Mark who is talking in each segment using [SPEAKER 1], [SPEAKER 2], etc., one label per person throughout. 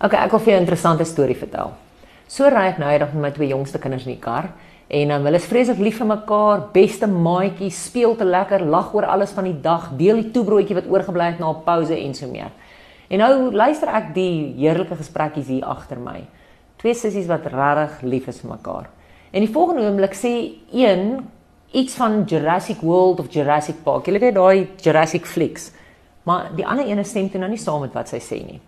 [SPEAKER 1] Okay, ek wil vir jou 'n interessante storie vertel. So ry ek nou eendag met my twee jongste kinders in die kar en um, hulle is vreeslik lief vir mekaar, beste maatjies, speel te lekker, lag oor alles van die dag, deel die toebroodjie wat oorgebly het na 'n pouse en so meer. En nou luister ek die heerlike gesprekkies hier agter my. Twee sissies wat regtig lief is vir mekaar. En die volgende oomblik sê een iets van Jurassic World of Jurassic Park. Jy weet daai Jurassic flicks. Maar die ander een stem toe nou nie saam met wat sy sê nie.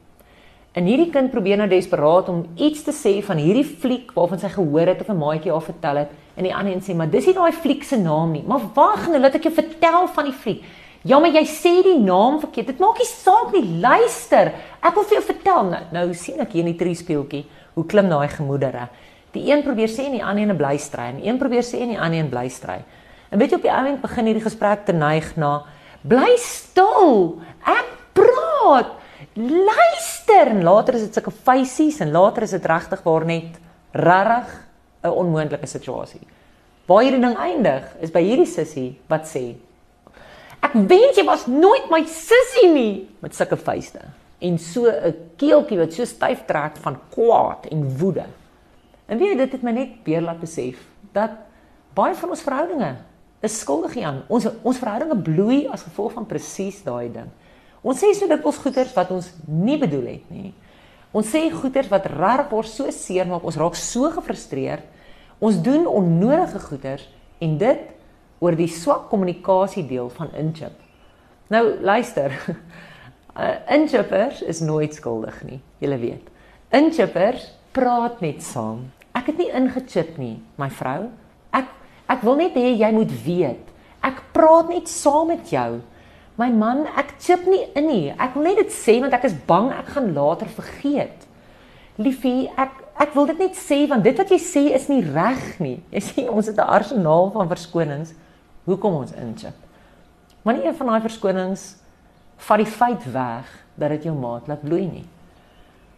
[SPEAKER 1] En hierdie kind probeer nou desperaat om iets te sê van hierdie fliek waarvan sy gehoor het of 'n maatjie haar vertel het en die ander een sê maar dis nie daai fliek se naam nie. Maar wag nou, laat ek jou vertel van die fliek. Ja, maar jy sê die naam verkeerd. Dit maak nie saak nie. Luister. Ek wil vir jou vertel nou. Nou sien ek hier in die tree speeltjie hoe klim daai gemoedere. Die een probeer sê en die ander een bly stry en een probeer sê en die ander een bly stry. En weet jy op die oomblik begin hierdie gesprek te neig na bly stil. Ek praat. Luister en later is dit sulke feisies en later is dit regtig waar net regtig 'n onmoontlike situasie. Waar hierdie ding eindig is by hierdie sussie wat sê Ek wens jy was nooit my sussie nie met sulke vuiste en so 'n keeltjie wat so styf trek van kwaad en woede. En weet jy dit het my net weer laat besef dat baie van ons verhoudinge is skuldig aan. Ons ons verhoudinge bloei as gevolg van presies daai ding. Ons sê so dikwels goeters wat ons nie bedoel het nie. Ons sê goeters wat regtig word so seer maak, ons raak so gefrustreerd. Ons doen onnodige goeters en dit oor die swak kommunikasie deel van inchip. Nou luister. Uh, inchippers is nooit skuldig nie, julle weet. Inchippers praat net saam. Ek het nie ingechip nie, my vrou. Ek ek wil net hê jy moet weet. Ek praat net saam met jou. My man, ek chip nie in nie. Ek wil net dit sê want ek is bang ek gaan later vergeet. Liefie, ek ek wil dit net sê want dit wat jy sê is nie reg nie. Jy sien ons het 'n arsenaal van verskonings. Hoekom ons inchip? Maar nie een van daai verskonings vat die feit weg dat dit jou maat laat bloei nie.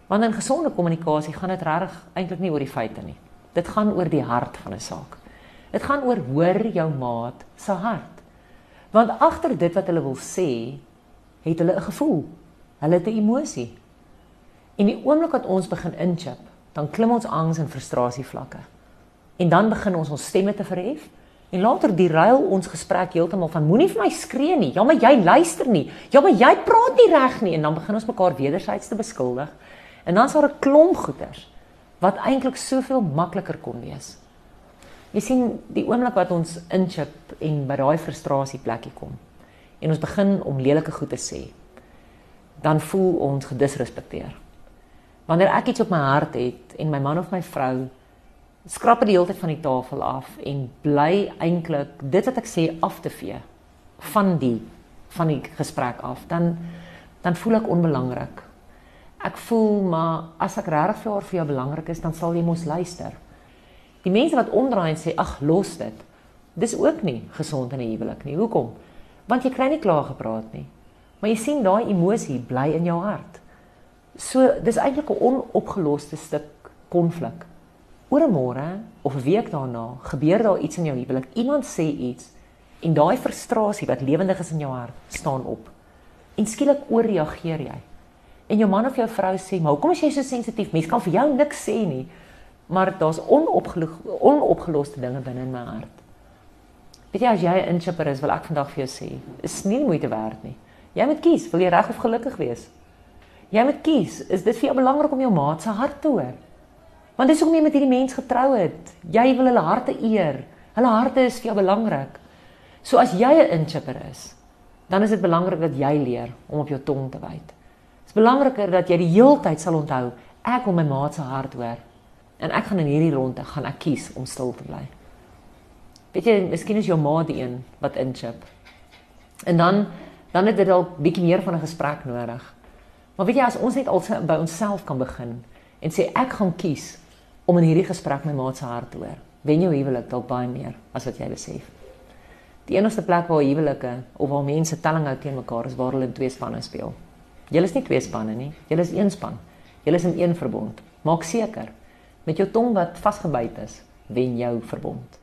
[SPEAKER 1] Want in gesonde kommunikasie gaan dit regtig eintlik nie oor die feite nie. Dit gaan oor die hart van 'n saak. Dit gaan oor hoor jou maat se hart. Want agter dit wat hulle wil sê, het hulle 'n gevoel. Hulle het 'n emosie. En die oomblik wat ons begin inchip, dan klim ons angs en frustrasie vlakke. En dan begin ons ons stemme te verhef en later die ruil ons gesprek heeltemal van moenie vir my skree nie. Ja, maar jy luister nie. Ja, maar jy praat nie reg nie en dan begin ons mekaar wederzijds te beskuldig. En dan is daar 'n klomp goeters wat eintlik soveel makliker kon wees. Jy sien die oomblik wat ons inchip en by daai frustrasie plekkie kom en ons begin om lelike goed te sê, dan voel ons gedisrespekteer. Wanneer ek iets op my hart het en my man of my vrou skrap dit die hele tyd van die tafel af en bly eintlik dit wat ek sê af te vee van die van die gesprek af, dan dan voel ek onbelangrik. Ek voel maar as ek regtig vir haar vir jou belangrik is, dan sal jy mos luister. Die mense wat omdraai en sê ag los dit. Dis ook nie gesond in 'n huwelik nie. Hoekom? Want jy kry nie klaar gepraat nie. Maar jy sien daai emosie bly in jou hart. So dis eintlik 'n onopgeloste stuk konflik. Oor 'n môre of 'n week daarna gebeur daar iets in jou huwelik. Iemand sê iets en daai frustrasie wat lewendig is in jou hart staan op. En skielik ooreageer jy. En jou man of jou vrou sê, "Maar hoekom is jy so sensitief? Mens kan vir jou niks sê nie." Maar daar's onopgeloste dinge binne in my hart. Weet jy as jy 'n inchipper is, wil ek vandag vir jou sê, is nie moeite werd nie. Jy moet kies, wil jy reg of gelukkig wees? Jy moet kies, is dit vir jou belangrik om jou maat se hart te hoor? Want dis hoekom jy met hierdie mens getrou het. Jy wil hulle harte eer. Hulle harte is vir jou belangrik. So as jy 'n inchipper is, dan is dit belangrik dat jy leer om op jou tong te byt. Dit is belangriker dat jy die heeltyd sal onthou ek wil my maat se hart hoor En ek gaan in hierdie ronde gaan ek kies om stil te bly. Weet jy, miskien is jou ma die een wat inchip. En dan dan het dit dalk bietjie meer van 'n gesprek nodig. Maar weet jy as ons net al by onsself kan begin en sê ek gaan kies om in hierdie gesprek my maat se hart te hoor. Wen jou huwelik dalk baie meer as wat jy besef. Die enigste plek waar huwelike of waar mense telling hou teen mekaar is waar hulle in twee spanne speel. Julle is nie twee spanne nie. Julle is een span. Julle is in een verbond. Maak seker met jou tong wat vasgebyt is, wen jou verbond.